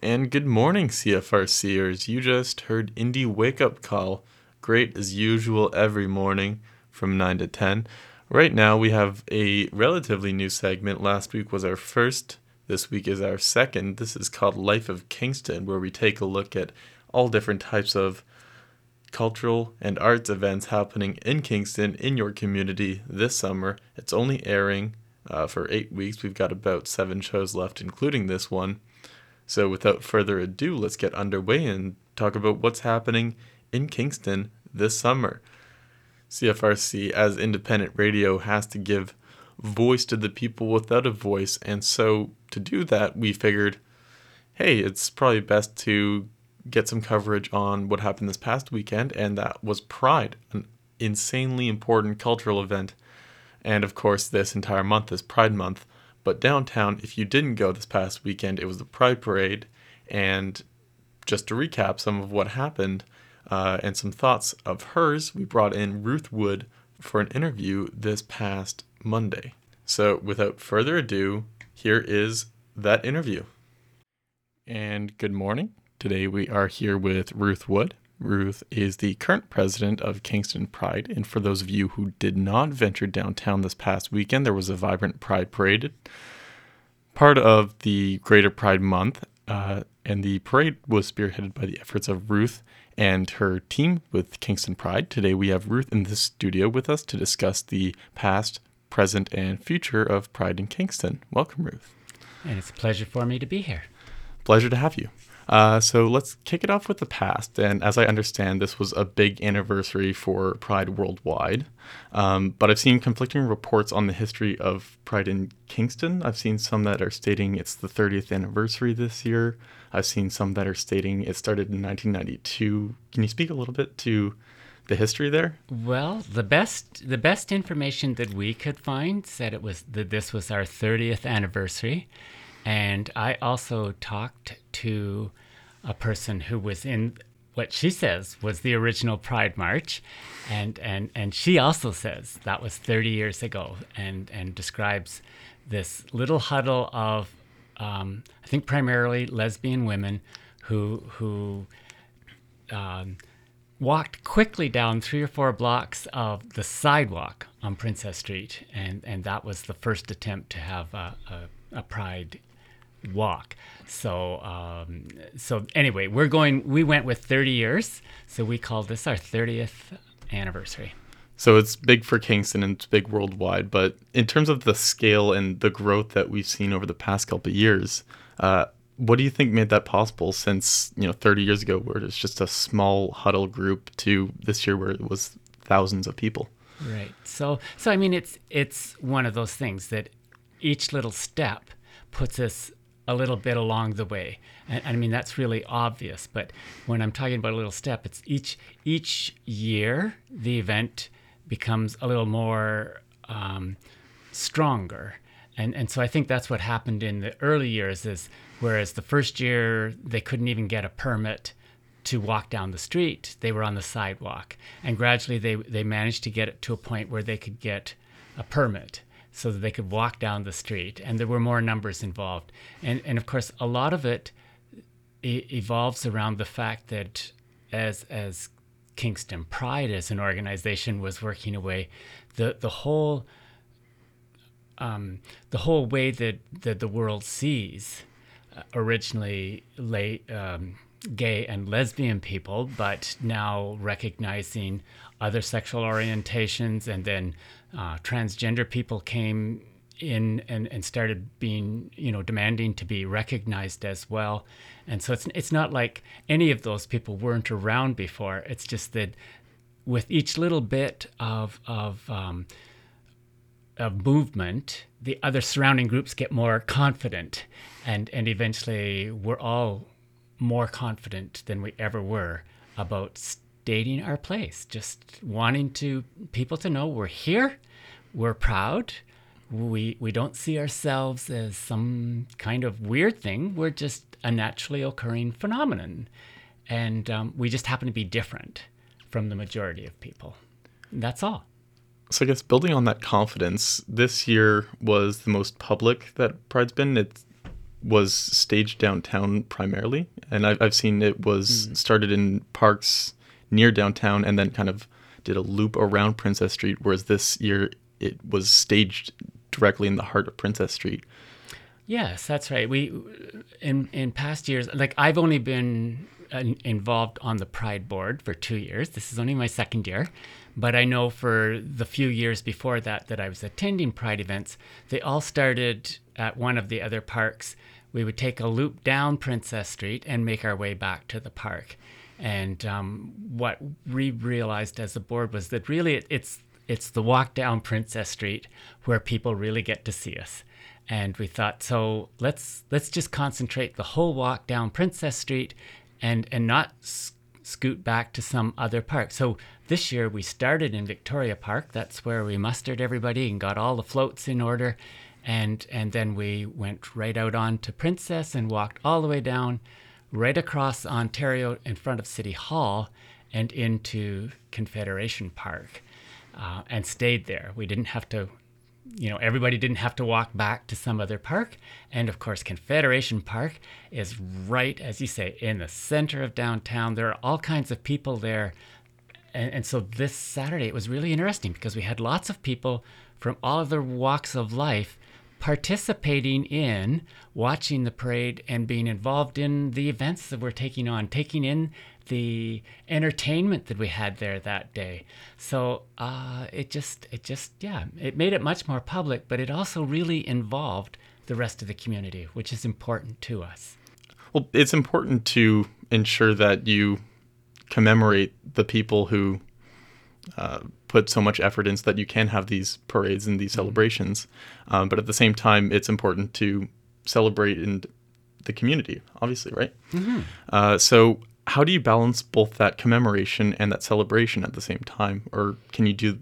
And good morning, CFRCers. You just heard Indie Wake Up Call. Great as usual every morning from 9 to 10. Right now, we have a relatively new segment. Last week was our first, this week is our second. This is called Life of Kingston, where we take a look at all different types of cultural and arts events happening in Kingston in your community this summer. It's only airing uh, for eight weeks. We've got about seven shows left, including this one. So, without further ado, let's get underway and talk about what's happening in Kingston this summer. CFRC, as independent radio, has to give voice to the people without a voice. And so, to do that, we figured hey, it's probably best to get some coverage on what happened this past weekend, and that was Pride, an insanely important cultural event. And of course, this entire month is Pride Month. But downtown, if you didn't go this past weekend, it was the Pride Parade. And just to recap some of what happened uh, and some thoughts of hers, we brought in Ruth Wood for an interview this past Monday. So without further ado, here is that interview. And good morning. Today we are here with Ruth Wood. Ruth is the current president of Kingston Pride. And for those of you who did not venture downtown this past weekend, there was a vibrant Pride parade, part of the Greater Pride Month. Uh, and the parade was spearheaded by the efforts of Ruth and her team with Kingston Pride. Today we have Ruth in the studio with us to discuss the past, present, and future of Pride in Kingston. Welcome, Ruth. And it's a pleasure for me to be here. Pleasure to have you. Uh, so let's kick it off with the past. And as I understand, this was a big anniversary for Pride worldwide. Um, but I've seen conflicting reports on the history of Pride in Kingston. I've seen some that are stating it's the 30th anniversary this year. I've seen some that are stating it started in 1992. Can you speak a little bit to the history there? Well, the best the best information that we could find said it was that this was our 30th anniversary. And I also talked to a person who was in what she says was the original Pride March, and and and she also says that was 30 years ago, and and describes this little huddle of um, I think primarily lesbian women who who um, walked quickly down three or four blocks of the sidewalk on Princess Street, and and that was the first attempt to have a, a, a Pride walk. So um, so anyway, we're going. We went with 30 years, so we called this our 30th anniversary. So it's big for Kingston and it's big worldwide. But in terms of the scale and the growth that we've seen over the past couple of years, uh, what do you think made that possible? Since you know 30 years ago, where it's just a small huddle group, to this year where it was thousands of people. Right. So so I mean, it's it's one of those things that each little step puts us a little bit along the way. And, I mean, that's really obvious. But when I'm talking about a little step, it's each each year the event becomes a little more um, stronger. And, and so I think that's what happened in the early years is whereas the first year they couldn't even get a permit to walk down the street, they were on the sidewalk. And gradually they, they managed to get it to a point where they could get a permit so that they could walk down the street, and there were more numbers involved. And and of course, a lot of it evolves around the fact that as as Kingston Pride as an organization was working away, the the whole um, the whole way that that the world sees uh, originally late. Um, gay and lesbian people, but now recognizing other sexual orientations and then uh, transgender people came in and, and started being, you know, demanding to be recognized as well. And so it's, it's not like any of those people weren't around before. It's just that with each little bit of, of, um, of movement, the other surrounding groups get more confident. And, and eventually we're all more confident than we ever were about stating our place, just wanting to people to know we're here, we're proud. We we don't see ourselves as some kind of weird thing. We're just a naturally occurring phenomenon, and um, we just happen to be different from the majority of people. That's all. So I guess building on that confidence, this year was the most public that Pride's been. It was staged downtown primarily, and I've, I've seen it was started in parks near downtown and then kind of did a loop around Princess Street, whereas this year it was staged directly in the heart of Princess Street. Yes, that's right. We in in past years, like I've only been involved on the Pride board for two years. This is only my second year, but I know for the few years before that that I was attending Pride events, they all started at one of the other parks. We would take a loop down Princess Street and make our way back to the park. And um, what we realized as a board was that really it, it's it's the walk down Princess Street where people really get to see us. And we thought so let's let's just concentrate the whole walk down princess street and and not scoot back to some other park. So this year we started in victoria park. That's where we mustered everybody and got all the floats in order. And and then we went right out on to princess and walked all the way down right across ontario in front of city hall and into confederation park uh, and stayed there we didn't have to you know, everybody didn't have to walk back to some other park. And of course, Confederation Park is right, as you say, in the center of downtown. There are all kinds of people there. And, and so this Saturday, it was really interesting because we had lots of people from all other walks of life participating in watching the parade and being involved in the events that we're taking on, taking in the entertainment that we had there that day. So uh, it just, it just, yeah, it made it much more public, but it also really involved the rest of the community, which is important to us. Well, it's important to ensure that you commemorate the people who uh, put so much effort in so that you can have these parades and these celebrations. Um, but at the same time, it's important to celebrate in the community, obviously, right? Uh, so, how do you balance both that commemoration and that celebration at the same time? Or can you do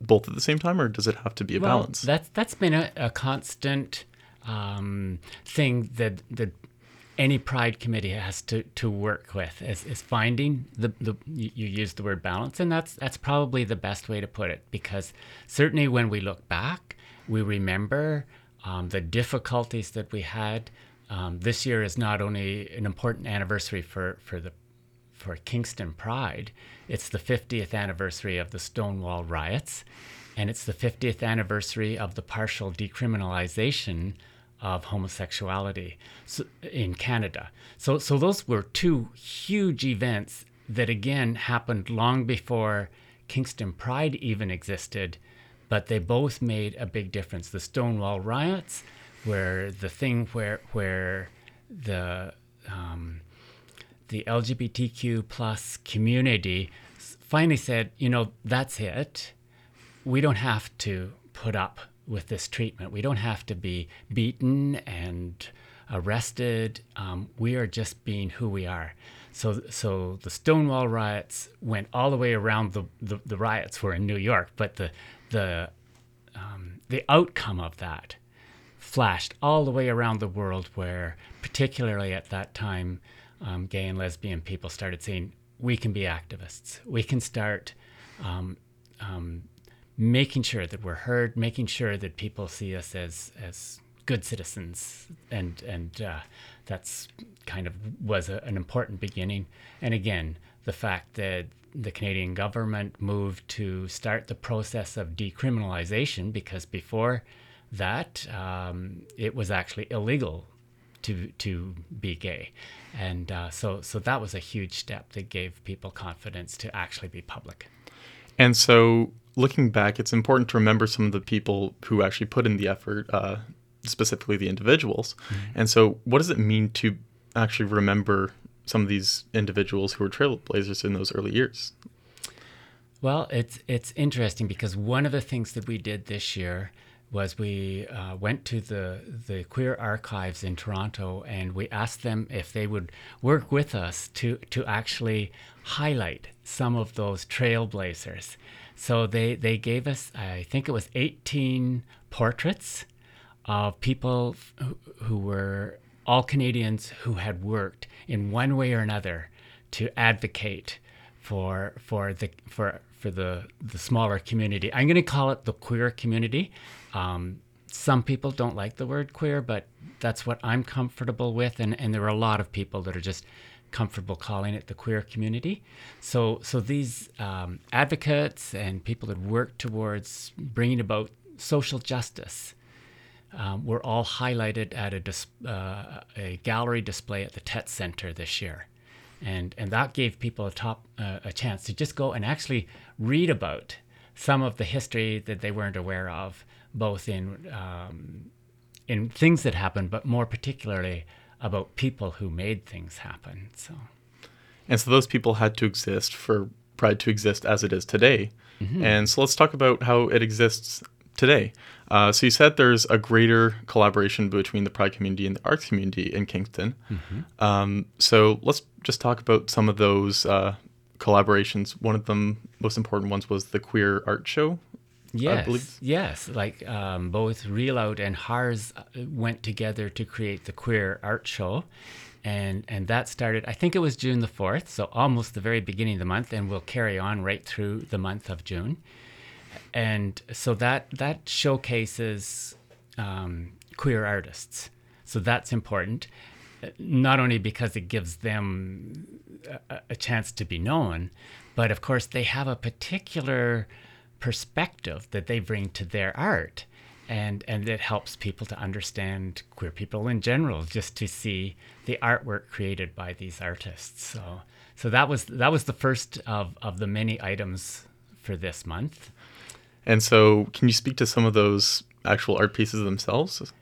both at the same time, or does it have to be a Well, balance? That's that's been a, a constant um, thing that that any pride committee has to, to work with is, is finding the, the you, use the word balance and that's that's probably the best way to put it because certainly when we look back we remember um, the difficulties that we had um, this year is not only an important anniversary for, for the for Kingston Pride. It's the 50th anniversary of the Stonewall riots, and it's the 50th anniversary of the partial decriminalization of homosexuality in Canada. So, so those were two huge events that again happened long before Kingston Pride even existed, but they both made a big difference. The Stonewall riots, were the thing where where the um, the LGBTQ plus community finally said, you know, that's it. We don't have to put up with this treatment. We don't have to be beaten and arrested. Um, we are just being who we are. So, so the Stonewall riots went all the way around. The, the, the riots were in New York, but the the um, the outcome of that flashed all the way around the world, where particularly at that time, um, gay and lesbian people started saying, "We can be activists. We can start." Making sure that we're heard, making sure that people see us as as good citizens, and and uh, that's kind of was a, an important beginning. And again, the fact that the Canadian government moved to start the process of decriminalization because before that um, it was actually illegal to to be gay, and uh, so so that was a huge step that gave people confidence to actually be public. And so, looking back, it's important to remember some of the people who actually put in the effort, uh, specifically the individuals. And so, what does it mean to actually remember some of these individuals who were trailblazers in those early years? Well, it's it's interesting because one of the things that we did this year was we uh, went to the the queer archives in Toronto and we asked them if they would work with us to to actually highlight some of those trailblazers. So they they gave us I think it was 18 portraits of people who, who were all Canadians who had worked in one way or another to advocate for for the for for the the smaller community. I'm going to call it the queer community. Um, some people don't like the word queer, but that's what I'm comfortable with, and and there are a lot of people that are just comfortable calling it the queer community. So so these um, advocates and people that work towards bringing about social justice. Um, were all highlighted at a, dis- uh, a gallery display at the Tett Center this year and and that gave people a top uh, a chance to just go and actually read about some of the history that they weren't aware of, both in um, in things that happened, but more particularly about people who made things happen. So, and so those people had to exist for Pride to exist as it is today. Mm-hmm. And so let's talk about how it exists today. Uh, so you said there's a greater collaboration between the Pride community and the arts community in Kingston. Mm-hmm. Um, so let's just talk about some of those uh, collaborations. One of the most important ones was the Queer Art Show. Yes, yes. Like um, both Reelout and HARS uh, went together to create the Queer Art Show. And, and that started, I think it was June the 4th, so almost the very beginning of the month, and will carry on right through the month of June and so that that showcases um, queer artists. So that's important, not only because it gives them a, a chance to be known, but of course they have a particular perspective that they bring to their art. And and it helps people to understand queer people in general just to see the artwork created by these artists. So so that was that was the first of of the many items for this month. And so, can you speak to some of those actual art pieces themselves?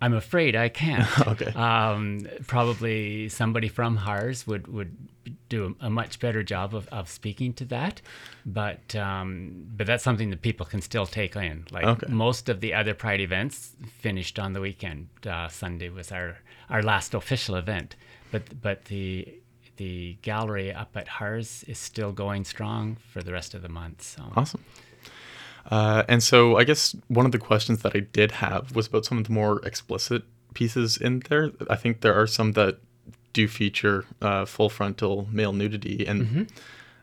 I'm afraid I can't. okay. Um, probably somebody from HARS would, would do a, a, much better job of, of speaking to that, but um, but that's something that people can still take in. Like okay. most of the other Pride events finished on the weekend. Uh, Sunday was our, our last official event, but but the the gallery up at HARS is still going strong for the rest of the month. So awesome. Uh, and so I guess one of the questions that I did have was about some of the more explicit pieces in there. I think there are some that do feature uh, full frontal male nudity. And mm-hmm.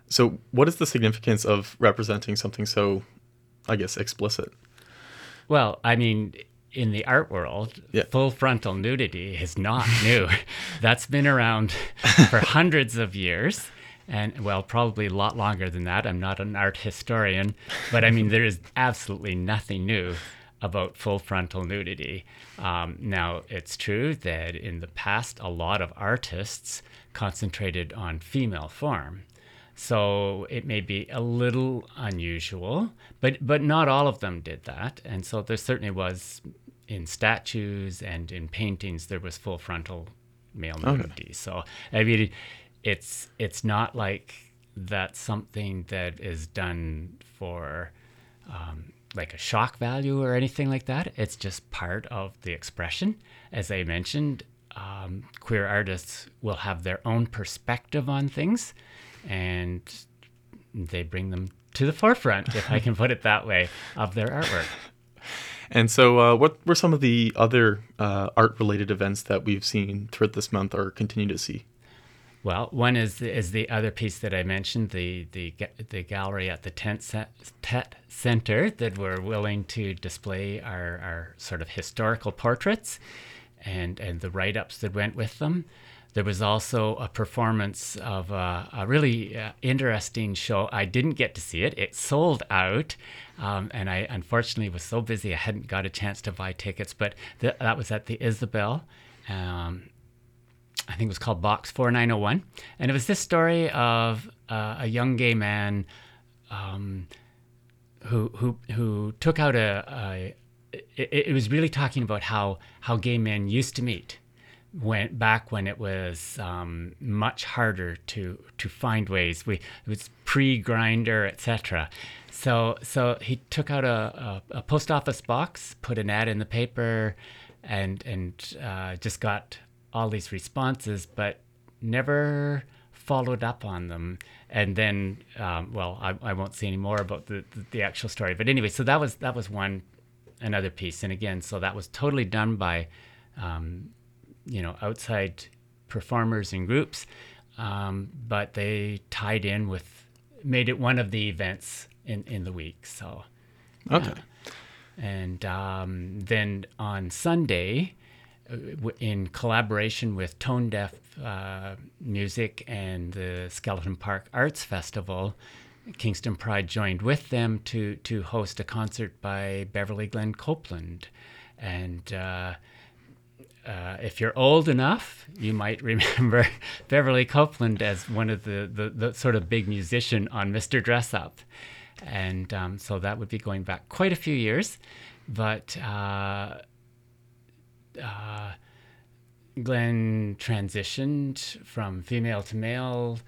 so, what is the significance of representing something so, I guess, explicit? Well, I mean, in the art world, yeah. full frontal nudity is not new. That's been around for hundreds of years and well, probably a lot longer than that. I'm not an art historian, but I mean, there is absolutely nothing new about full frontal nudity. Um, now, it's true that in the past, a lot of artists concentrated on female form. So it may be a little unusual, but but not all of them did that. And so there certainly was in statues and in paintings there was full frontal male nudity. Okay. So I mean it's it's not like that's something that is done for um, like a shock value or anything like that. It's just part of the expression. As I mentioned, um, queer artists will have their own perspective on things, and they bring them to the forefront, if I can put it that way, of their artwork. And so, uh, what were some of the other uh, art related events that we've seen throughout this month or continue to see? Well, one is is the other piece that I mentioned, the the the gallery at the Tent Tett Center that we're willing to display our, our sort of historical portraits, and and the write ups that went with them. There was also a performance of a, a really uh, interesting show. I didn't get to see it; it sold out, um, and I unfortunately was so busy I hadn't got a chance to buy tickets. But th- that was at the Isabel. Um, I think it was called Box 4901. And it was this story of uh, a young gay man um, who, who, who took out a, a it, it, was really talking about how, how gay men used to meet when back when it was um, much harder to to find ways. We it was pre Grindr, etc. So so he took out a, a, a, post office box, put an ad in the paper, and and uh, just got all these responses, but never followed up on them. And then, um, well, I, I, won't say any more about the, the, the, actual story. But anyway, so that was that was one another piece. And again, so that was totally done by, um, you know, outside performers and groups, um, but they tied in with made it one of the events in in the week. So okay. And um, then on Sunday, uh, in collaboration with Tone Deaf uh, Music and the Skeleton Park Arts Festival, Kingston Pride joined with them to to host a concert by Beverly Glenn Copeland, and. Uh, uh, if you're old enough, you might remember Beverly Copeland as one of the, the, the, sort of big musician on Mr. Dressup. And um, so that would be going back quite a few years. But uh, uh, Glenn transitioned from female to male.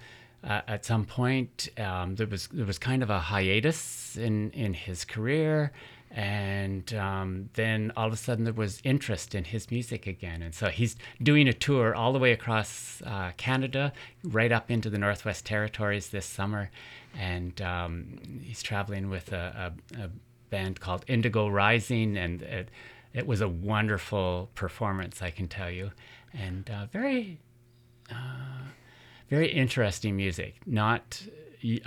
Uh, at some point, um, there was there was kind of a hiatus in in his career, and um, then all of a sudden there was interest in his music again, and so he's doing a tour all the way across uh, Canada, right up into the Northwest Territories this summer, and um, he's traveling with a, a, a, band called Indigo Rising, and it, it was a wonderful performance, I can tell you and uh, very, uh, very interesting music. Not,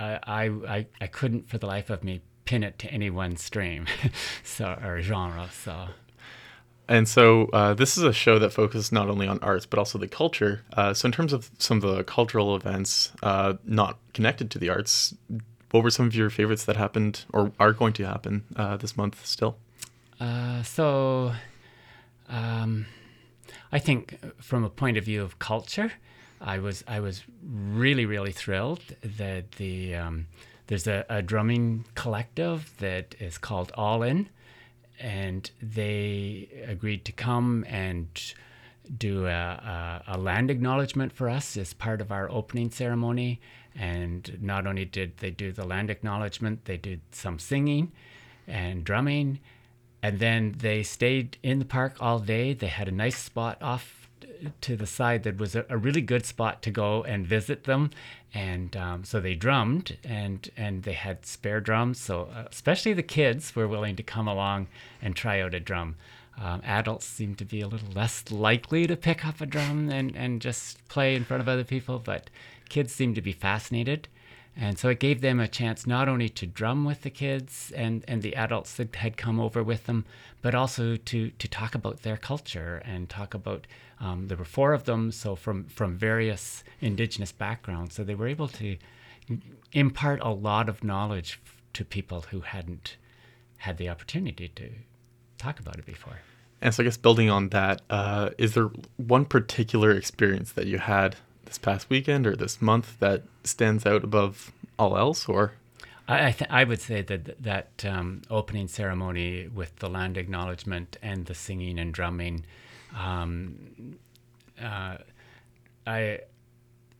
I, I, I couldn't for the life of me pin it to any one stream, so or genre. So. And so uh, this is a show that focuses not only on arts but also the culture. Uh, so in terms of some of the cultural events uh, not connected to the arts, what were some of your favorites that happened or are going to happen uh, this month still? So. Um, I think from a point of view of culture, I was I was really really thrilled that the um, there's a, a, drumming collective that is called All In, and they agreed to come and do a, a, a land acknowledgement for us as part of our opening ceremony. And not only did they do the land acknowledgement, they did some singing and drumming and then they stayed in the park all day. They had a nice spot off to the side that was a, a really good spot to go and visit them. And um, so they drummed, and and they had spare drums. So uh, especially the kids were willing to come along and try out a drum. Um, adults seem to be a little less likely to pick up a drum and, and just play in front of other people, but kids seem to be fascinated. And so it gave them a chance not only to drum with the kids and, and the adults that had come over with them, but also to, to talk about their culture and talk about, um, there were four of them, so from, from various indigenous backgrounds. So they were able to impart a lot of knowledge to people who hadn't had the opportunity to talk about it before. And so I guess building on that, uh, is there one particular experience that you had this past weekend or this month that stands out above all else, or? I th- I would say that that um, opening ceremony with the land acknowledgement and the singing and drumming, um, uh, I.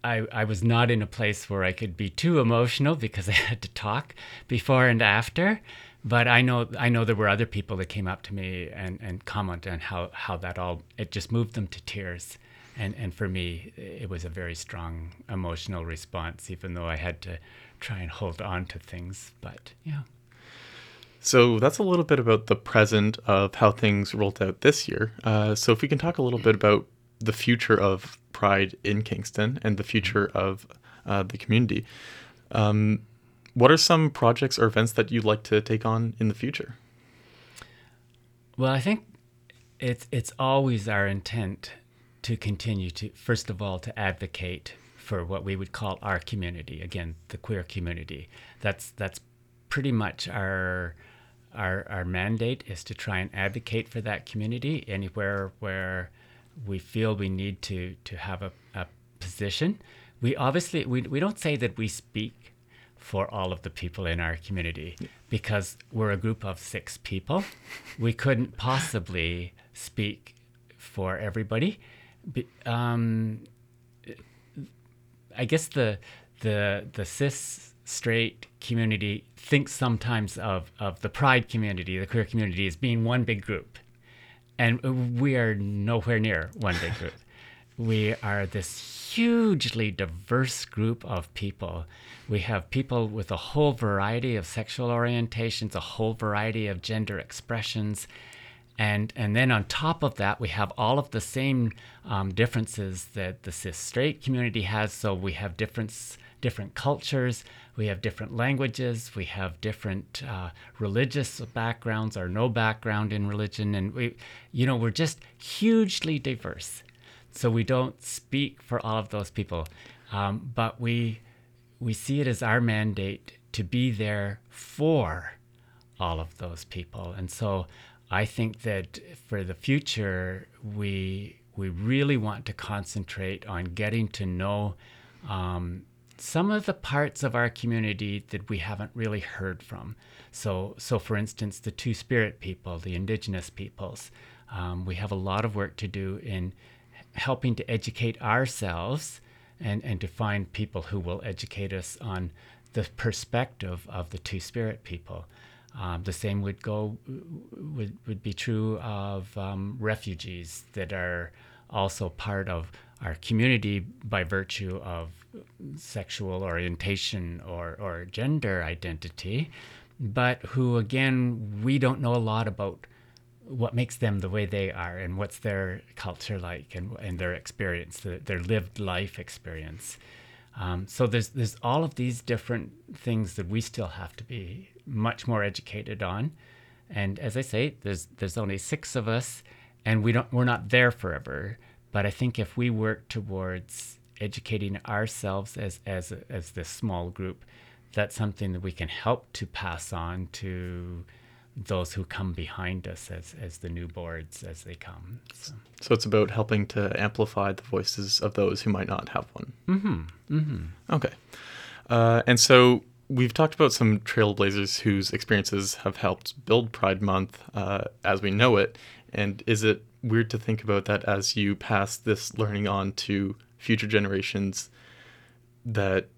I, I was not in a place where I could be too emotional because I had to talk before and after, but I know I know there were other people that came up to me and, and comment on how, how that all it just moved them to tears and and for me it was a very strong emotional response even though i had to try and hold on to things but yeah. So that's a little bit about the present of how things rolled out this year. Uh, so if we can talk a little bit about the future of pride in kingston and the future of uh, the community um, what are some projects or events that you'd like to take on in the future? Well i think it's it's always our intent to continue to, first of all, to advocate for what we would call our community. Again, the queer community. That's that's pretty much our our our mandate is to try and advocate for that community anywhere where we feel we need to to have a, a position. We obviously we, we don't say that we speak for all of the people in our community because we're a group of six people. We couldn't possibly speak for everybody um, I guess the the the cis straight community thinks sometimes of of the pride community, the queer community, as being one big group, and we are nowhere near one big group. we are this hugely diverse group of people. We have people with a whole variety of sexual orientations, a whole variety of gender expressions, and and then on top of that we have all of the same um, differences that the cis straight community has. So we have different different cultures we have different languages we have different uh, religious backgrounds or no background in religion. And we you know we're just hugely diverse. So we don't speak for all of those people. Um, but we we see it as our mandate to be there for all of those people. And so I think that for the future, we we really want to concentrate on getting to know um, some of the parts of our community that we haven't really heard from. So, so for instance, the Two Spirit people, the Indigenous peoples, um, we have a lot of work to do in helping to educate ourselves and, and to find people who will educate us on the perspective of the Two Spirit people. Um, the same would go would, would be true of um, refugees that are also part of our community by virtue of sexual orientation or, or gender identity, but who again we don't know a lot about what makes them the way they are and what's their culture like and, and their experience, their, their lived life experience. Um, so there's there's all of these different things that we still have to be much more educated on. And as I say, there's there's only six of us, and we don't we're not there forever. But I think if we work towards educating ourselves as as as this small group, that's something that we can help to pass on to those who come behind us as, as the new boards as they come. So. so it's about helping to amplify the voices of those who might not have one. Mm-hmm. Mm-hmm. Okay. Uh, and so we've talked about some trailblazers whose experiences have helped build Pride Month uh, as we know it. And is it weird to think about that as you pass this learning on to future generations that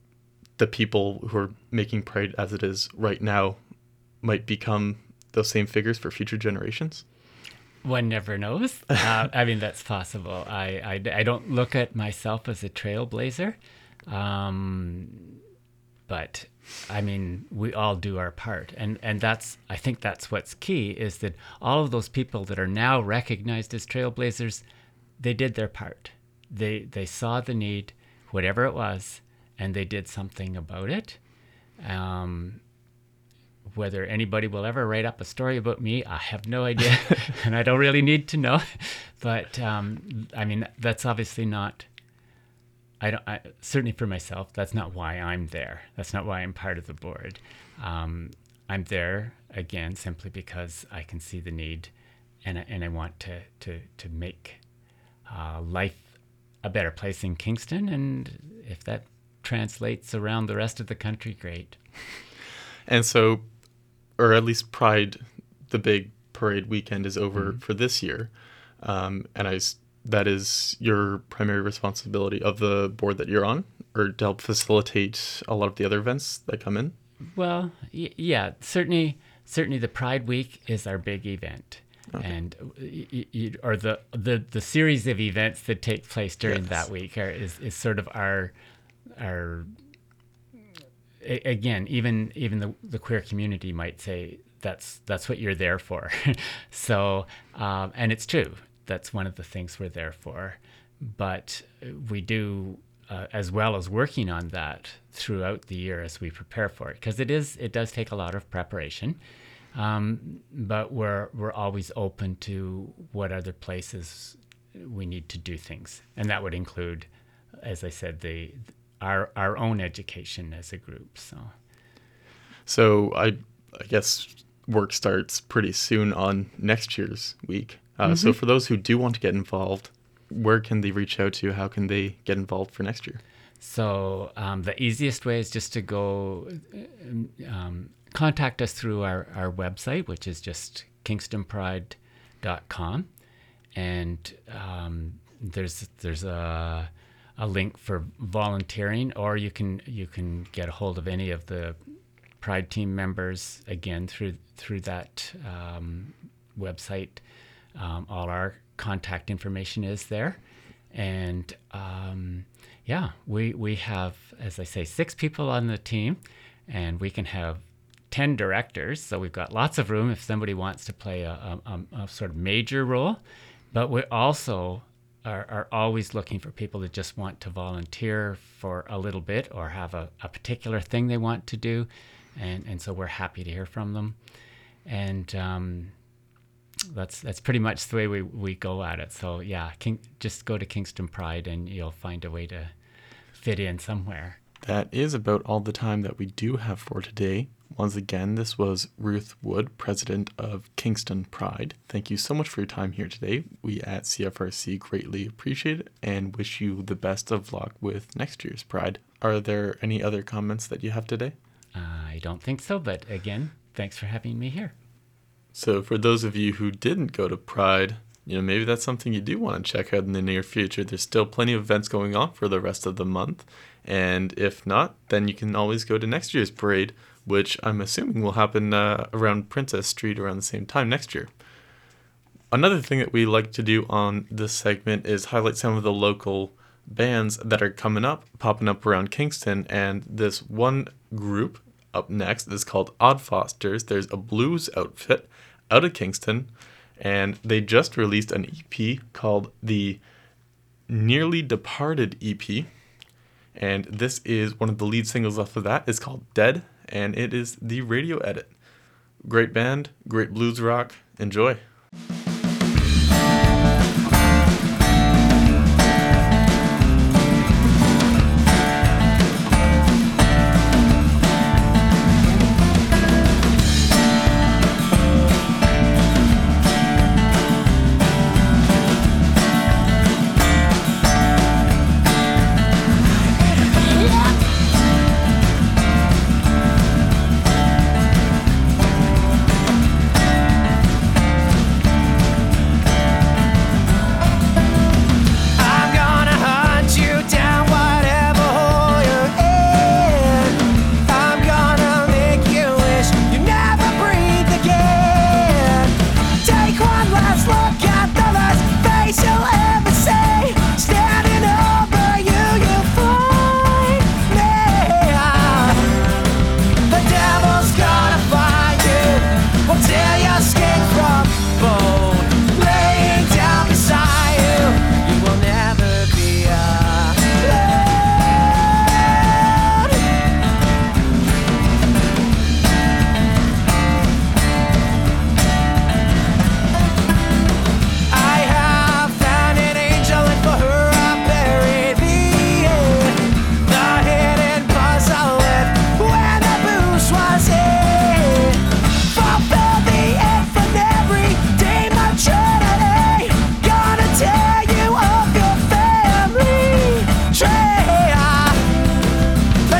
the people who are making Pride as it is right now might become those same figures for future generations? One never knows. Uh, I mean, that's possible. I, I, I, don't look at myself as a trailblazer, um, but I mean, we all do our part, and and that's I think that's what's key is that all of those people that are now recognized as trailblazers, they did their part. They they saw the need, whatever it was, and they did something about it. Um, whether anybody will ever write up a story about me, I have no idea, and I don't really need to know. But um, I mean, that's obviously not. I don't. I, certainly for myself, that's not why I'm there. That's not why I'm part of the board. Um, I'm there again simply because I can see the need, and I, and I want to to to make uh, life a better place in Kingston, and if that translates around the rest of the country, great. And so or at least Pride, the big parade weekend is over mm-hmm. for this year, um, and I that is your primary responsibility of the board that you're on, or to help facilitate a lot of the other events that come in. Well, y- yeah, certainly, certainly the Pride Week is our big event. Okay. And y- y- or the, the the series of events that take place during yes. that week are, is, is sort of our our again, even even the, the queer community might say that's that's what you're there for. so, um, and it's true. That's one of the things we're there for. But we do, uh, as well as working on that throughout the year as we prepare for it, because it is it does take a lot of preparation. Um, but we're we're always open to what other places we need to do things, and that would include, as I said, the our our own education as a group. So, so I I guess work starts pretty soon on next year's week. Uh, mm-hmm. So for those who do want to get involved, where can they reach out to? How can they get involved for next year? So um, the easiest way is just to go um, contact us through our, our website, which is just kingstonpride.com. And um, there's there's a a link for volunteering, or you can you can get a hold of any of the Pride team members again through through that um, website. Um, all our contact information is there, and um, yeah, we we have, as I say, six people on the team, and we can have 10 directors, so we've got lots of room if somebody wants to play a, a, a, sort of major role. But we also are, are, always looking for people that just want to volunteer for a little bit or have a, a particular thing they want to do. And, and so we're happy to hear from them. And um, that's that's pretty much the way we, we go at it. So yeah, King, just go to Kingston Pride and you'll find a way to fit in somewhere. That is about all the time that we do have for today. Once again, this was Ruth Wood, president of Kingston Pride. Thank you so much for your time here today. We at CFRC greatly appreciate it and wish you the best of luck with next year's Pride. Are there any other comments that you have today? I don't think so, but again, thanks for having me here. So, for those of you who didn't go to Pride, you know, maybe that's something you do want to check out in the near future. There's still plenty of events going on for the rest of the month. And if not, then you can always go to next year's parade, which I'm assuming will happen uh, around Princess Street around the same time next year. Another thing that we like to do on this segment is highlight some of the local bands that are coming up, popping up around Kingston. And this one group up next is called Odd Fosters. There's a blues outfit out of Kingston, and they just released an EP called the Nearly Departed EP. And this is one of the lead singles off of that. It's called Dead, and it is the radio edit. Great band, great blues rock. Enjoy.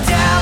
down.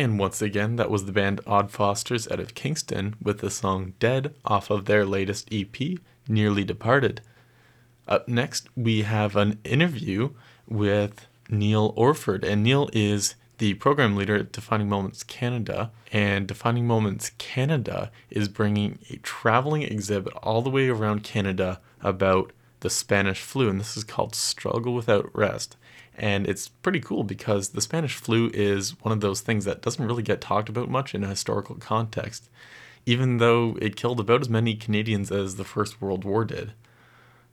And once again, that was the band Odd Fosters out of Kingston with the song Dead off of their latest EP, Nearly Departed. Up next, we have an interview with Neil Orford, and Neil is the program leader at Defining Moments Canada. And Defining Moments Canada is bringing a traveling exhibit all the way around Canada about the Spanish flu, and this is called Struggle Without Rest. And it's pretty cool because the Spanish flu is one of those things that doesn't really get talked about much in a historical context, even though it killed about as many Canadians as the First World War did.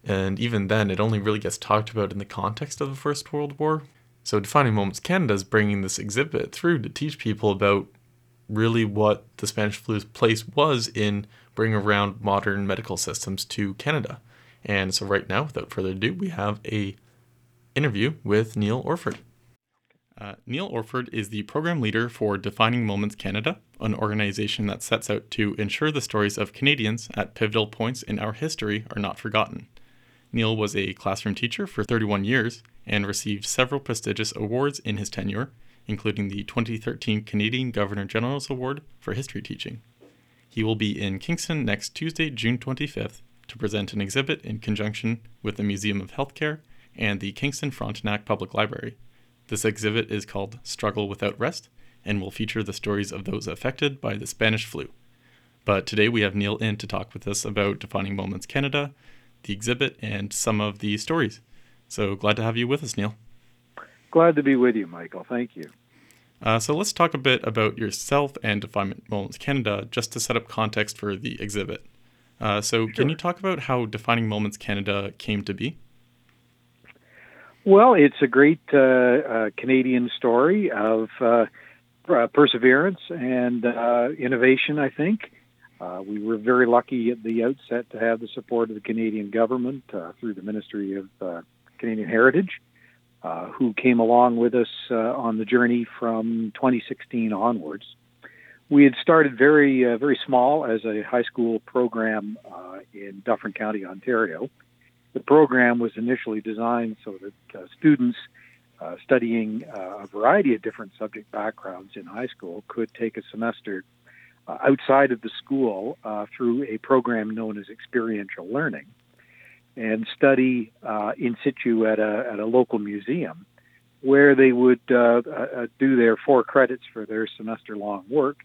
And even then, it only really gets talked about in the context of the First World War. So, Defining Moments Canada is bringing this exhibit through to teach people about really what the Spanish flu's place was in bringing around modern medical systems to Canada. And so, right now, without further ado, we have a interview with Neil Orford. Uh, Neil Orford is the program leader for Defining Moments Canada, an organization that sets out to ensure the stories of Canadians at pivotal points in our history are not forgotten. Neil was a classroom teacher for 31 years and received several prestigious awards in his tenure, including the 2013 Canadian Governor General's Award for History Teaching. He will be in Kingston next Tuesday, June 25th, to present an exhibit in conjunction with the Museum of Healthcare and the Kingston Frontenac Public Library. This exhibit is called Struggle Without Rest and will feature the stories of those affected by the Spanish flu. But today we have Neil in to talk with us about Defining Moments Canada, the exhibit, and some of the stories. So glad to have you with us, Neil. Glad to be with you, Michael. Thank you. Uh, so let's talk a bit about yourself and Defining Moments Canada just to set up context for the exhibit. Uh, so, sure. can you talk about how Defining Moments Canada came to be? Well, it's a great uh, uh, Canadian story of uh, uh perseverance and uh, innovation, I think. Uh, we were very lucky at the outset to have the support of the Canadian government through the Ministry of Canadian Heritage, who came along with us on the journey from 2016 onwards. We had started very, very small as a high school program in Dufferin County, Ontario the program was initially designed so that uh, students uh, studying uh, a variety of different subject backgrounds in high school could take a semester uh, outside of the school uh, through a program known as experiential learning and study uh, in situ at a, at a local museum where they would do their four credits for their semester long work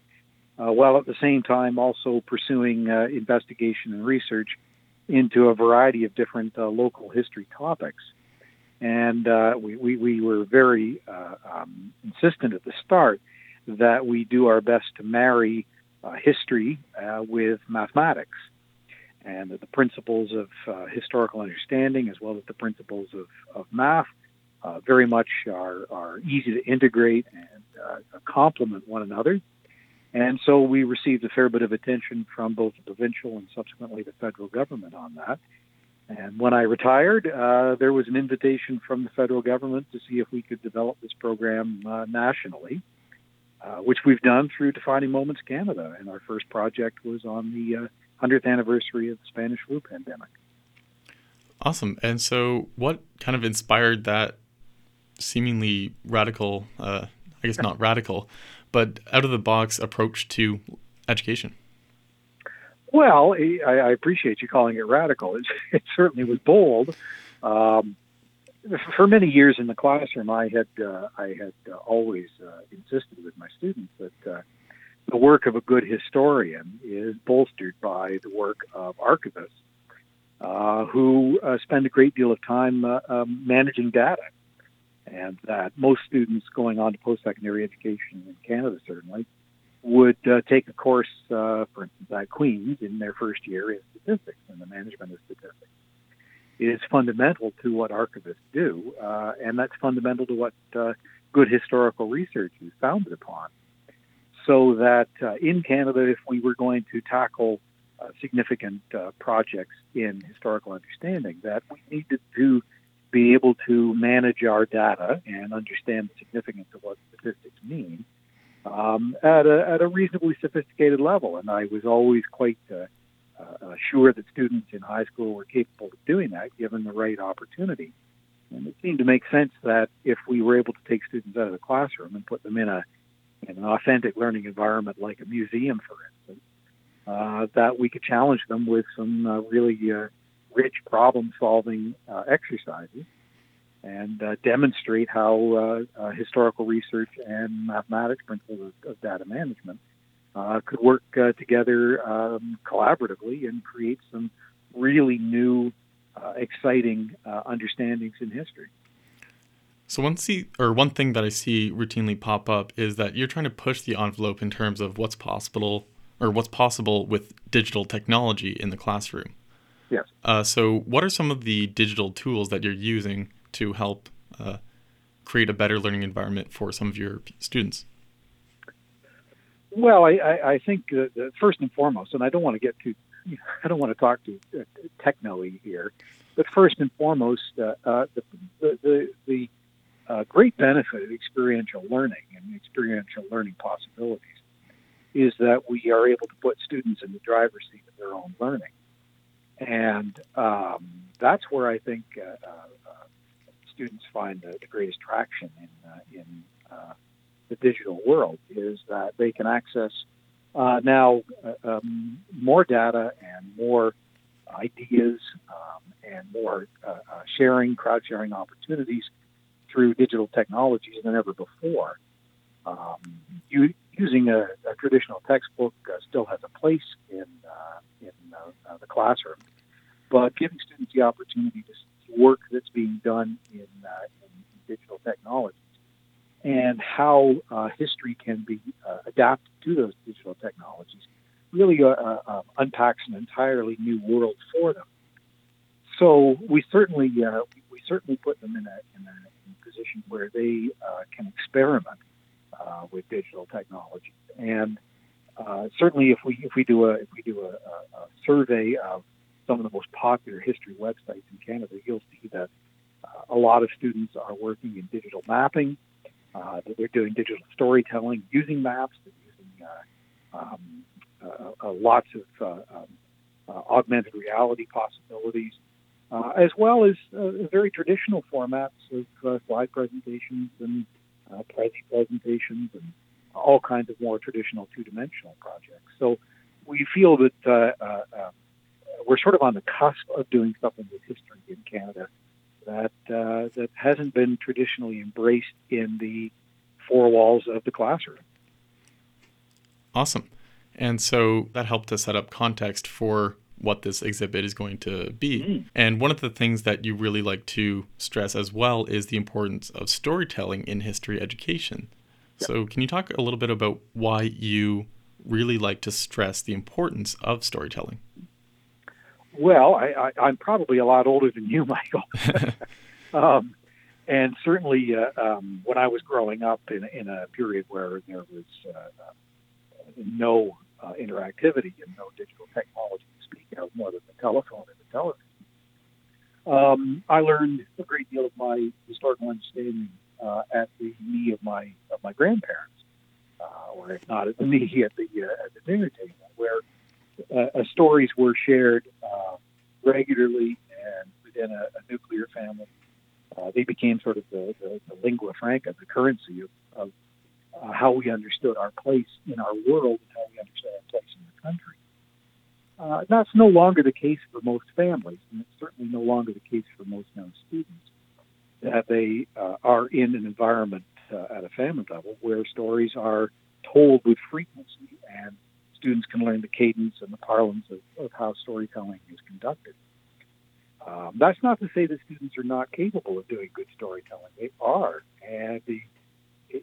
while at the same time also pursuing investigation and research into a variety of different uh, local history topics. And uh, we, we, we, were very uh, um, insistent at the start that we do our best to marry uh, history uh, with mathematics and that the principles of uh, historical understanding as well as the principles of, of math very much are, are easy to integrate and complement one another. And so we received a fair bit of attention from both the provincial and subsequently the federal government on that. And when I retired, uh, there was an invitation from the federal government to see if we could develop this program uh, nationally, uh, which we've done through Defining Moments Canada. And our first project was on the 100th uh, anniversary of the Spanish flu pandemic. Awesome. And so, what kind of inspired that seemingly radical, uh, I guess not radical, but out of the box approach to education? Well, I, appreciate you calling it radical. It, it certainly was bold. Um, for many years in the classroom, I had uh, I had uh, always uh, insisted with my students that uh, the work of a good historian is bolstered by the work of archivists uh, who uh, spend a great deal of time um, managing data and that most students going on to post-secondary education in Canada certainly would uh, take a course, uh, for instance, at Queen's in their first year in statistics and the management of statistics. It is fundamental to what archivists do, uh, and that's fundamental to what uh, good historical research is founded upon. So that uh, in Canada, if we were going to tackle uh, significant projects in historical understanding, that we needed to be able to manage our data and understand the significance of what statistics mean um, at, a, at a reasonably sophisticated level. And I was always quite uh, uh, sure that students in high school were capable of doing that given the right opportunity. And it seemed to make sense that if we were able to take students out of the classroom and put them in a in an authentic learning environment like a museum, for instance, uh, that we could challenge them with some uh, really uh, rich problem-solving uh, exercises and uh, demonstrate how uh, historical research and mathematics principles of, of data management could work together um, collaboratively and create some really new, exciting understandings in history. So one see or one thing that I see routinely pop up is that you're trying to push the envelope in terms of what's possible or what's possible with digital technology in the classroom. Yes. Uh, so what are some of the digital tools that you're using to help uh, create a better learning environment for some of your students? Well, I, I, I think uh, first and foremost, and I don't want to get too, I don't want to talk too uh, techno-y here, but first and foremost, uh, uh, the, the, the, the uh, great benefit of experiential learning and experiential learning possibilities is that we are able to put students in the driver's seat of their own learning. And um, that's where I think uh, uh, students find the, the, greatest traction in, uh, in uh, the digital world is that they can access uh, now um, more data and more ideas um, and more sharing, crowd sharing opportunities through digital technologies than ever before. Um, you, using a, a, traditional textbook uh, still has a place in uh, in uh, the classroom, but giving students the opportunity to see work that's being done in, uh, in digital technologies and how uh, history can be adapted to those digital technologies really unpacks an entirely new world for them. So we certainly we certainly put them in a, in a position where they uh, can experiment uh, with digital technology. And uh, certainly, if we if we do a if we do a, a, survey of some of the most popular history websites in Canada, you'll see that uh, a lot of students are working in digital mapping. Uh, that they're doing digital storytelling using maps. Using uh, um, lots of um, augmented reality possibilities uh, as well as uh, very traditional formats of uh, slide presentations and uh, Prezi presentations and all kinds of more traditional two-dimensional projects. So we feel that uh, uh, uh, we're sort of on the cusp of doing something with history in Canada that uh, that hasn't been traditionally embraced in the four walls of the classroom. Awesome. And so that helped to set up context for what this exhibit is going to be. Mm. And one of the things that you really like to stress as well is the importance of storytelling in history education. Yep. So, can you talk a little bit about why you really like to stress the importance of storytelling? Well, I, am probably a lot older than you, Michael. um, and certainly, uh, um, when I was growing up in, in, a period where there was uh, uh no uh, interactivity and no digital technology to speak of, more than the telephone and the television. Um, I learned a great deal of my historical understanding uh, at the knee of my of my grandparents, uh, or if not at the knee at the uh, at the dinner table, where uh, uh, stories were shared uh, regularly and within a, a nuclear family. they became sort of the, the, the, lingua franca, the currency of, of how we understood our place in our world and how we understood our place in the country. Uh, that's no longer the case for most families, and it's certainly no longer the case for most young students. That they uh, are in an environment uh, at a family level where stories are told with frequency, and students can learn the cadence and the parlance of, of how storytelling is conducted. Um, that's not to say that students are not capable of doing good storytelling. They are, and the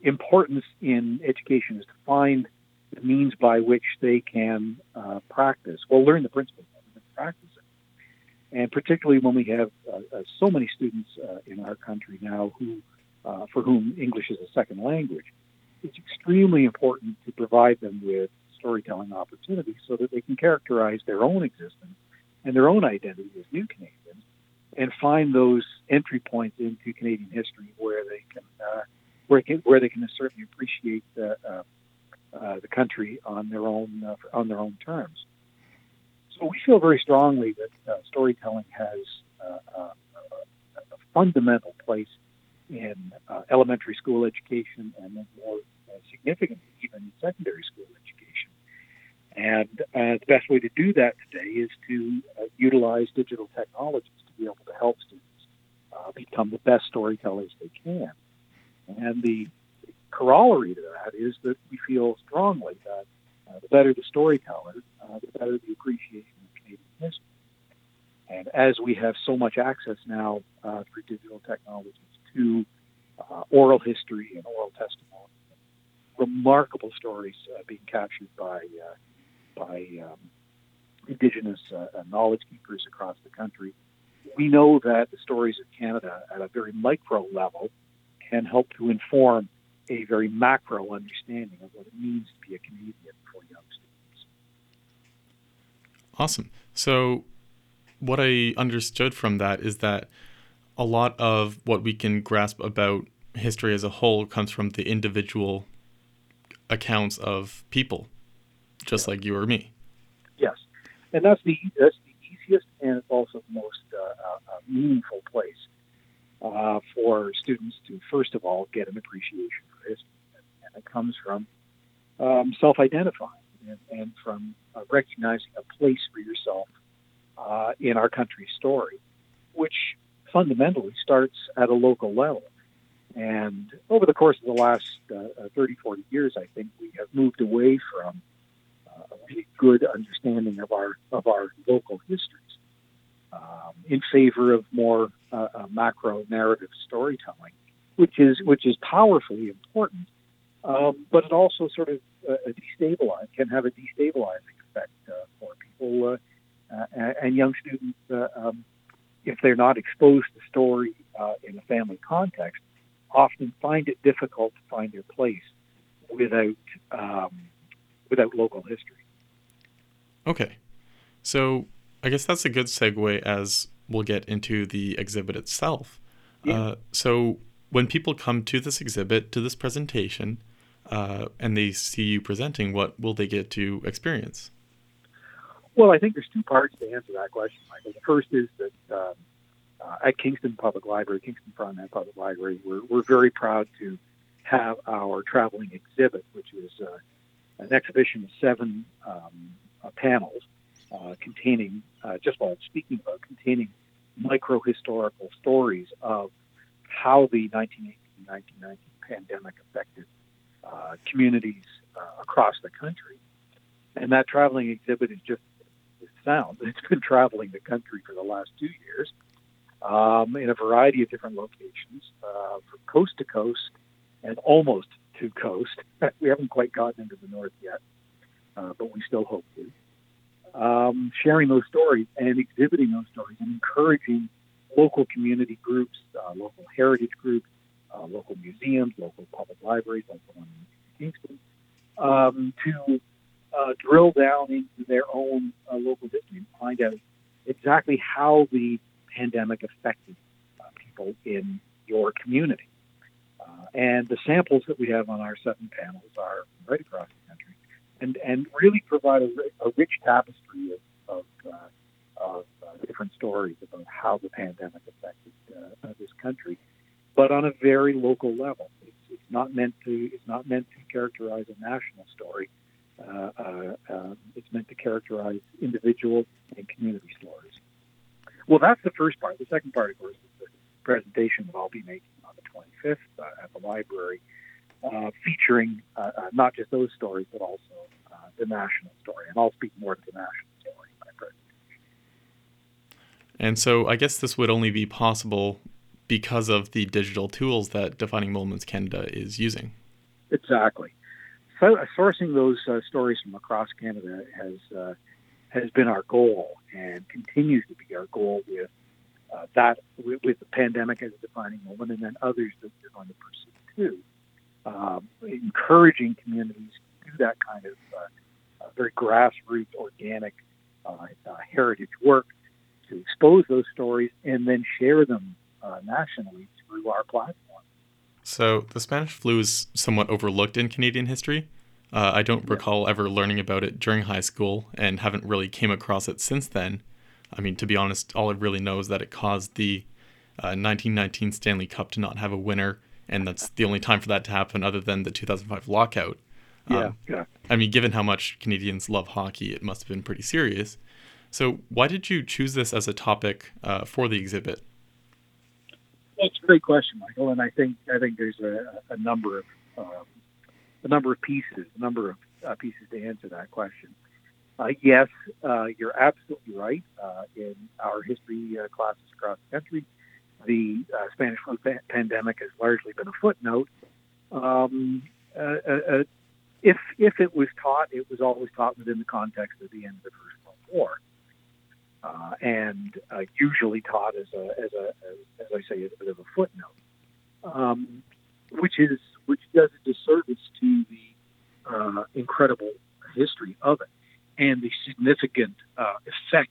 importance in education is to find the means by which they can uh, practice, well, learn the principles and practice it. And particularly when we have uh, uh, so many students uh, in our country now who, uh, for whom English is a second language, it's extremely important to provide them with storytelling opportunities so that they can characterize their own existence and their own identity as new Canadians and find those entry points into Canadian history where they can uh, where, can, where they can certainly appreciate uh, uh, uh, the country on their own uh, on their own terms. So we feel very strongly that uh, storytelling has uh, a fundamental place in elementary school education and then more significantly, even in secondary school education. And uh, the best way to do that today is to uh, utilize digital technologies to be able to help students uh, become the best storytellers they can. And the corollary to that is that we feel strongly that uh, the better the storyteller, uh, the better the appreciation of Canadian history. And as we have so much access now uh, through digital technologies to oral history and oral testimony, remarkable stories being captured by by um, Indigenous knowledge keepers across the country. We know that the stories of Canada at a very micro level can help to inform a very macro understanding of what it means to be a Canadian for young students. Awesome. So, what I understood from that is that a lot of what we can grasp about history as a whole comes from the individual accounts of people, just yeah. like you or me. Yes, and that's the that's the easiest and it's also the most uh, uh, meaningful place uh, for students to first of all get an appreciation for history, and it comes from um, self-identifying and, and from uh, recognizing a place for yourself uh, in our country's story, which fundamentally starts at a local level. And over the course of the last uh, uh 30, 40 years, I think we have moved away from uh, a good understanding of our of our local histories um, in favor of more uh, uh, macro narrative storytelling, which is which is powerfully important. Um, but it also sort of uh, destabilize can have a destabilizing effect uh, for people uh, and young students um, if they're not exposed to story in a family context often find it difficult to find their place without um, without local history. Okay, so I guess that's a good segue as we'll get into the exhibit itself. Yeah. Uh, so when people come to this exhibit, to this presentation, uh, and they see you presenting, what will they get to experience? Well, I think there's two parts to answer that question, Michael. The first is that um, uh, at Kingston Public Library, Kingston Frontenac Public Library, we're, we're very proud to have our traveling exhibit, which is uh, an exhibition of seven um, uh, panels uh, containing, uh, just while I'm speaking about, containing micro historical stories of how the 1918-1919 pandemic affected uh, communities across the country. And that traveling exhibit is just sound. It's been traveling the country for the last two years um, in a variety of different locations, uh, from coast to coast and almost to coast. we haven't quite gotten into the north yet, uh, but we still hope to. Um, sharing those stories and exhibiting those stories and encouraging local community groups, uh, local heritage groups, uh, local museums, local public libraries, like the one in Kingston, um, to uh, drill down into their own uh, local history and find out exactly how the pandemic affected uh, people in your community. And the samples that we have on our seven panels are right across and, and really provide a, a rich tapestry of, of, uh, of uh, different stories about how the pandemic affected uh, this country, but on a very local level. It's, it's, not meant to it's not meant to characterize a national story. Uh, uh, it's meant to characterize individual and community stories. Well, that's the first part. The second part, of course, is the presentation that I'll be making on the 25th uh, at the library, uh, featuring uh, uh, not just those stories, but also uh, the national story. And I'll speak more to the national story in my presentation. And so I guess this would only be possible because of the digital tools that Defining Moments Canada is using. Exactly. So, sourcing those stories from across Canada has has been our goal and continues to be our goal with uh, that with, with, the pandemic as a defining moment, and then others that we're going to pursue too. Um, encouraging communities to do that kind of uh, uh, very grassroots, organic uh, uh, heritage work to expose those stories and then share them uh, nationally through our platform. So the Spanish flu is somewhat overlooked in Canadian history. Uh, I don't recall ever learning about it during high school and haven't really came across it since then. I mean, to be honest, all I really know is that it caused the uh, 1919 Stanley Cup to not have a winner and that's the only time for that to happen other than the 2005 lockout. Yeah, um, yeah. I mean, given how much Canadians love hockey, it must have been pretty serious. So, why did you choose this as a topic uh, for the exhibit? That's a great question, Michael, and I think I think there's a, a number of um, a number of pieces, a number of uh, pieces to answer that question. Uh, yes, uh, you're absolutely right. Uh, in our history uh, classes across the country, the uh, Spanish flu pa- pandemic has largely been a footnote. Um, if if it was taught, it was always taught within the context of the end of the First World War, and usually taught as a as a as, as I say a bit of a footnote, um, which is which does a disservice to the incredible history of it and the significant uh, effect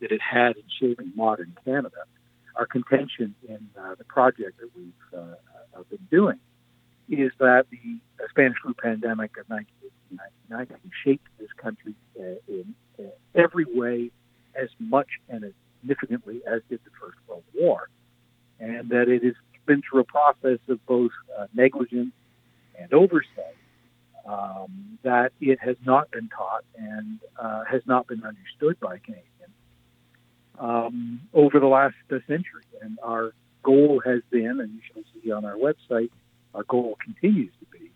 that it had in shaping modern Canada. Our contention in uh, the project that we've uh, uh been doing is that the Spanish flu pandemic of 1918-1919 shaped this country uh, in uh, every way as much and as significantly as did the First World War, and that it has been through a process of both negligence and oversight um, that it has not been taught and has not been understood by Canadians um, over the last uh, century. And our goal has been, and you shall see on our website, our goal continues to be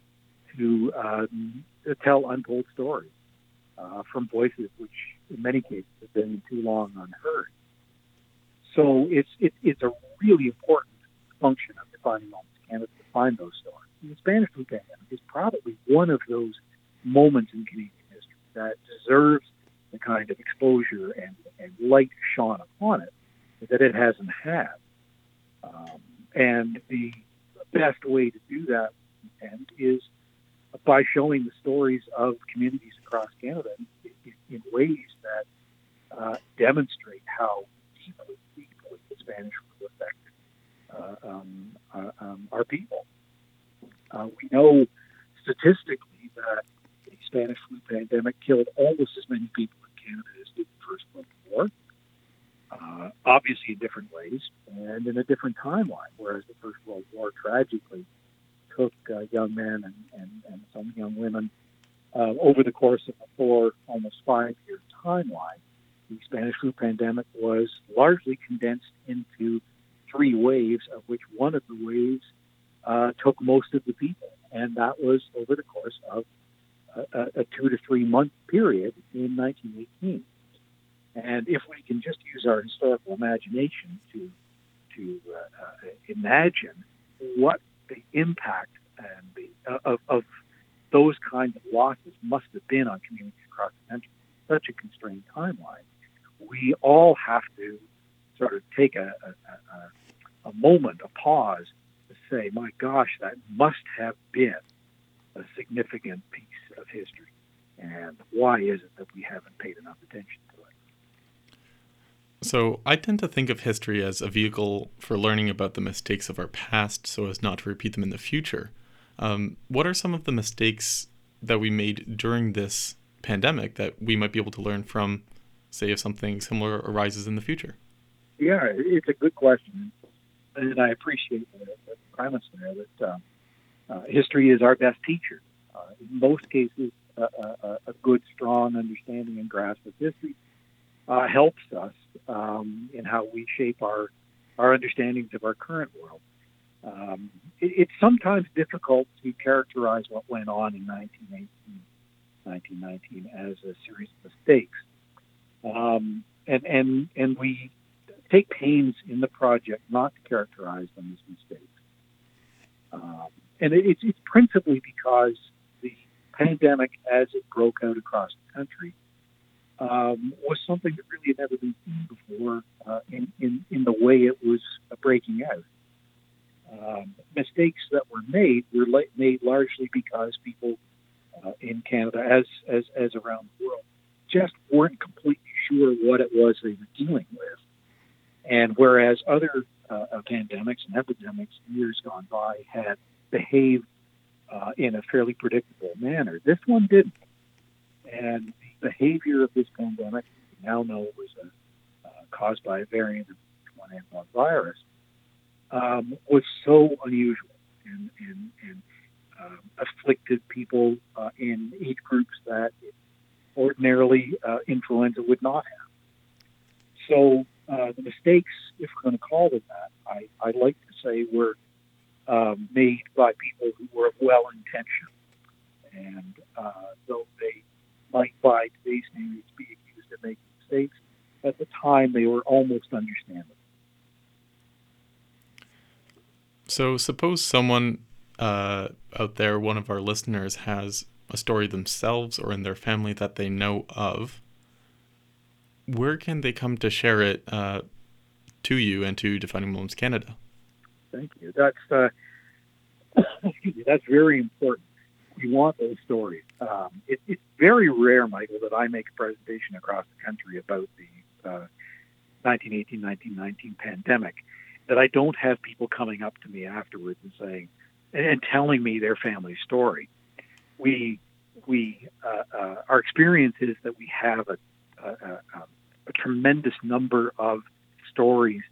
to, um, to tell untold stories uh, from voices which, in many cases, have been too long unheard. So it's it, it's a really important function of defining moments Canada to find those stories the Spanish flu pandemic is probably one of those moments in Canadian history that deserves the kind of exposure and, and light shone upon it that it hasn't had. Um, and the best way to do that and is by showing the stories of communities across Canada in, in ways that uh, demonstrate how deeply, deeply the Spanish flu affected uh, um, uh, um, our people. Uh, we know statistically that Spanish flu pandemic killed almost as many people in Canada as did the First World War, uh, obviously in different ways and in a different timeline, whereas the First World War tragically took uh, young men and, and, and some young women uh, over the course of a four, almost five year timeline. The Spanish flu pandemic was largely condensed into three waves, of which one of the waves uh, took most of the people, and that was over the course of a, a two to three month period in 1918. And if we can just use our historical imagination to to uh, uh, imagine what the impact and the uh, of, of those kinds of losses must have been on communities across the country, such a constrained timeline, we all have to sort of take a, a, a, a moment, a pause, to say, my gosh, that must have been a significant piece of history. And why is it that we haven't paid enough attention to it? So, I tend to think of history as a vehicle for learning about the mistakes of our past so as not to repeat them in the future. Um, what are some of the mistakes that we made during this pandemic that we might be able to learn from, say, if something similar arises in the future? Yeah, it's a good question and I appreciate the, the premise there that uh, uh, history is our best teacher. Uh, in most cases, a, a, a, good, strong understanding and grasp of history uh, helps us um, in how we shape our our understandings of our current world. Um, it, it's sometimes difficult to characterize what went on in 1918, 1919 as a series of mistakes. Um, and, and, and we take pains in the project not to characterize them as mistakes. Um, and it, it's, it's principally because pandemic, as it broke out across the country, um, was something that really had never been seen before uh, in, in, in the way it was uh, breaking out. Um, mistakes that were made were la- made largely because people uh, in Canada, as, as, as around the world, just weren't completely sure what it was they were dealing with and whereas other uh, pandemics and epidemics years gone by had behaved uh, in a fairly predictable manner, this one didn't. And the behavior of this pandemic, we now know was a, uh, caused by a variant of H1N1 virus, um, was so unusual and, afflicted people uh, in age groups that ordinarily uh, influenza would not have. So uh, the mistakes, if we're going to call them that, I, I like to say were um, made by people who were well intentioned. And uh, though they might, by today's standards, be accused of making mistakes, at the time they were almost understandable. So, suppose someone uh, out there, one of our listeners, has a story themselves or in their family that they know of. Where can they come to share it uh, to you and to Defining Moments Canada? Thank you. That's uh, excuse me. That's very important. We want those stories. Um, it, it's very rare, Michael, that I make a presentation across the country about the uh, 1918-1919 pandemic that I don't have people coming up to me afterwards and saying and, and telling me their family story. We we uh, uh, our experience is that we have a, a, a, a tremendous number of stories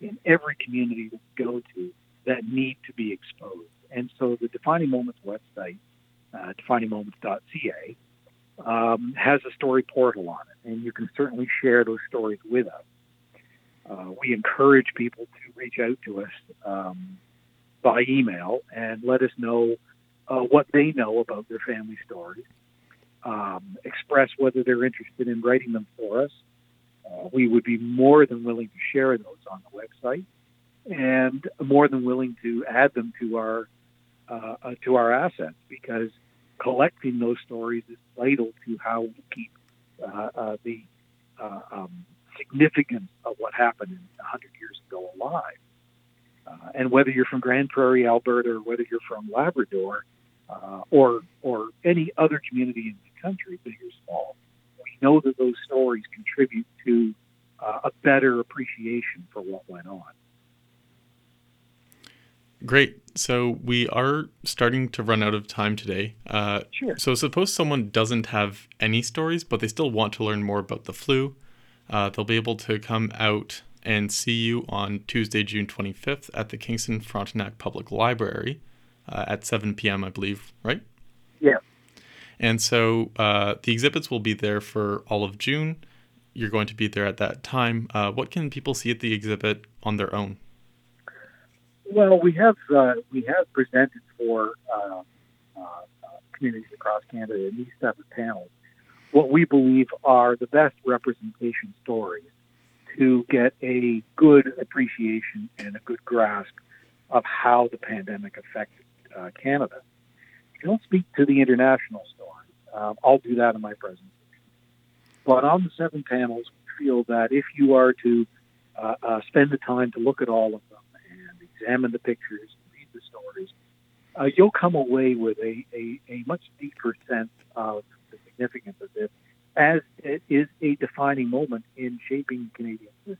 in every community that we go to that need to be exposed. And so the Defining Moments website, uh, definingmoments.ca, um, has a story portal on it, and you can certainly share those stories with us. Uh, we encourage people to reach out to us um, by email and let us know uh, what they know about their family stories, um, express whether they're interested in writing them for us. Uh, we would be more than willing to share those on the website and more than willing to add them to our uh, uh, to our assets because collecting those stories is vital to how we keep uh, uh, the uh, um, significance of what happened 100 years ago alive. And whether you're from Grande Prairie, Alberta, or whether you're from Labrador, or or any other community in the country, big or small, know that those stories contribute to a better appreciation for what went on. Great. So we are starting to run out of time today. Uh, sure. So suppose someone doesn't have any stories, but they still want to learn more about the flu. Uh, they'll be able to come out and see you on Tuesday, June 25th at the Kingston Frontenac Public Library uh, at 7 p.m., I believe, right? Yeah. And so uh, the exhibits will be there for all of June. You're going to be there at that time. Uh, what can people see at the exhibit on their own? Well, we have uh, we have presented for uh, uh, communities across Canada in these seven panels what we believe are the best representation stories to get a good appreciation and a good grasp of how the pandemic affected uh, Canada. I don't speak to the international. Um, I'll do that in my presentation. But on the seven panels, we feel that if you are to uh, uh, spend the time to look at all of them, and examine the pictures, and read the stories, uh, you'll come away with a, a, a, much deeper sense of the significance of this as it is a defining moment in shaping Canadian history.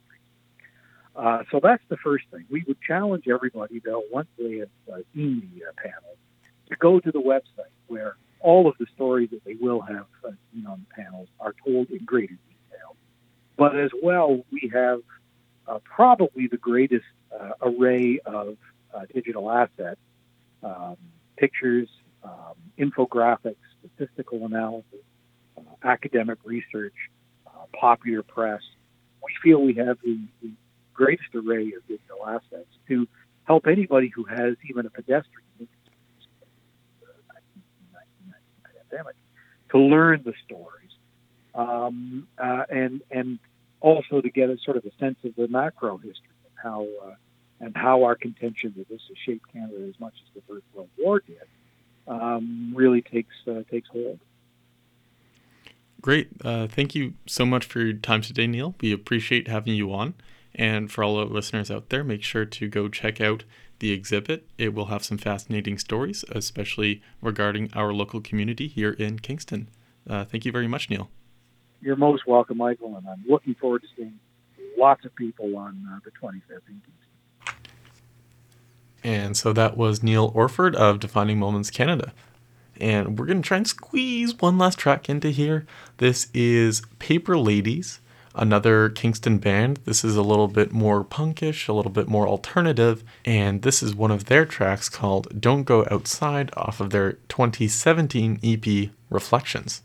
Uh, so that's the first thing. We would challenge everybody, though, once they have uh, seen the uh, panel, to go to the website where all of the stories that they will have uh, seen on the panels are told in greater detail. But as well, we have uh, probably the greatest uh, array of uh, digital assets, um, pictures, um, infographics, statistical analysis, uh, academic research, uh, popular press. We feel we have the, the, greatest array of digital assets to help anybody who has even a pedestrian pandemic to learn the stories um, uh, and and also to get a sort of a sense of the macro history and how uh, and how our contention that this has shaped Canada as much as the First World War did um, really takes uh, takes hold. Great. Uh, thank you so much for your time today, Neil. We appreciate having you on. And for all the listeners out there, make sure to go check out the exhibit. It will have some fascinating stories, especially regarding our local community here in Kingston. Uh, thank you very much, Neil. You're most welcome, Michael, and I'm looking forward to seeing lots of people on uh, the 25th in Kingston. And so that was Neil Orford of Defining Moments Canada. And we're going to try and squeeze one last track into here. This is Paper Ladies another Kingston band. This is a little bit more punkish, a little bit more alternative, and this is one of their tracks called Don't Go Outside off of their 2017 EP Reflections.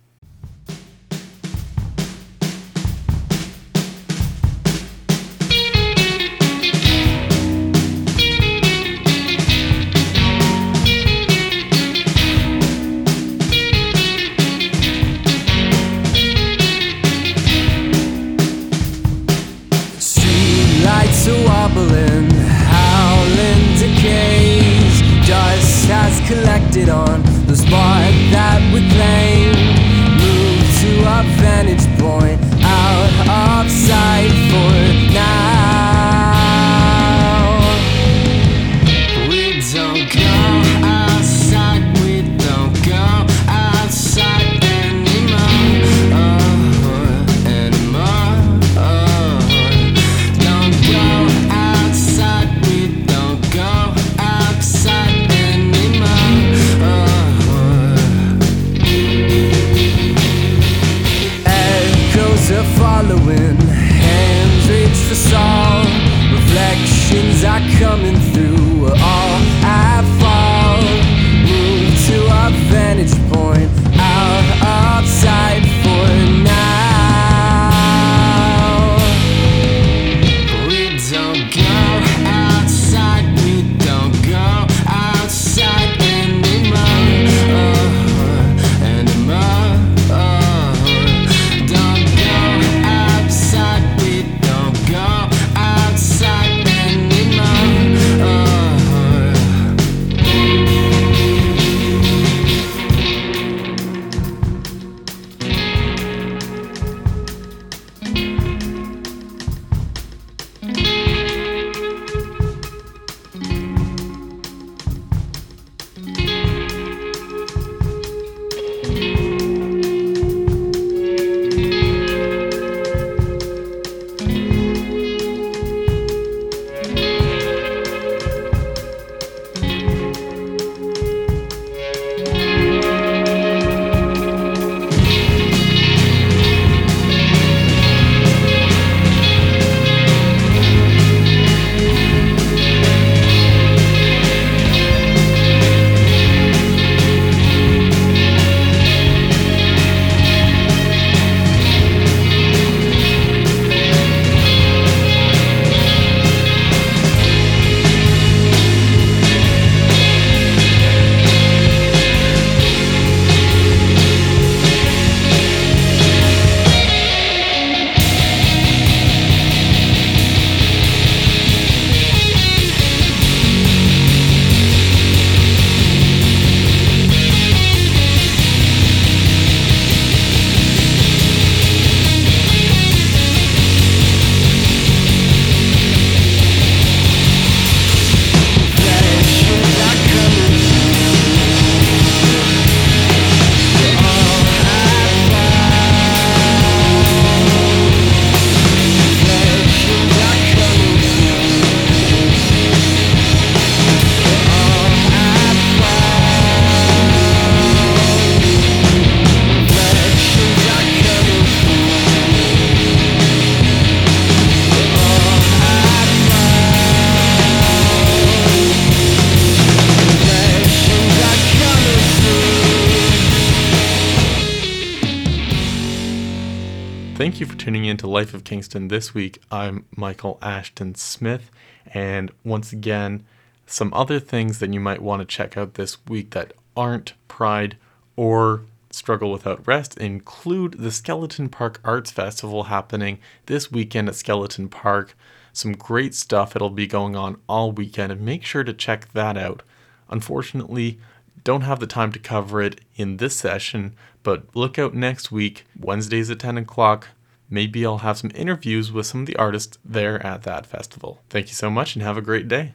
Kingston this week. I'm Michael Ashton Smith, and once again, some other things that you might want to check out this week that aren't Pride or Struggle Without Rest include the Skeleton Park Arts Festival happening this weekend at Skeleton Park. Some great stuff. It'll be going on all weekend, and make sure to check that out. Unfortunately, don't have the time to cover it in this session, but look out next week, Wednesdays at 10 o'clock. Maybe I'll have some interviews with some of the artists there at that festival. Thank you so much and have a great day.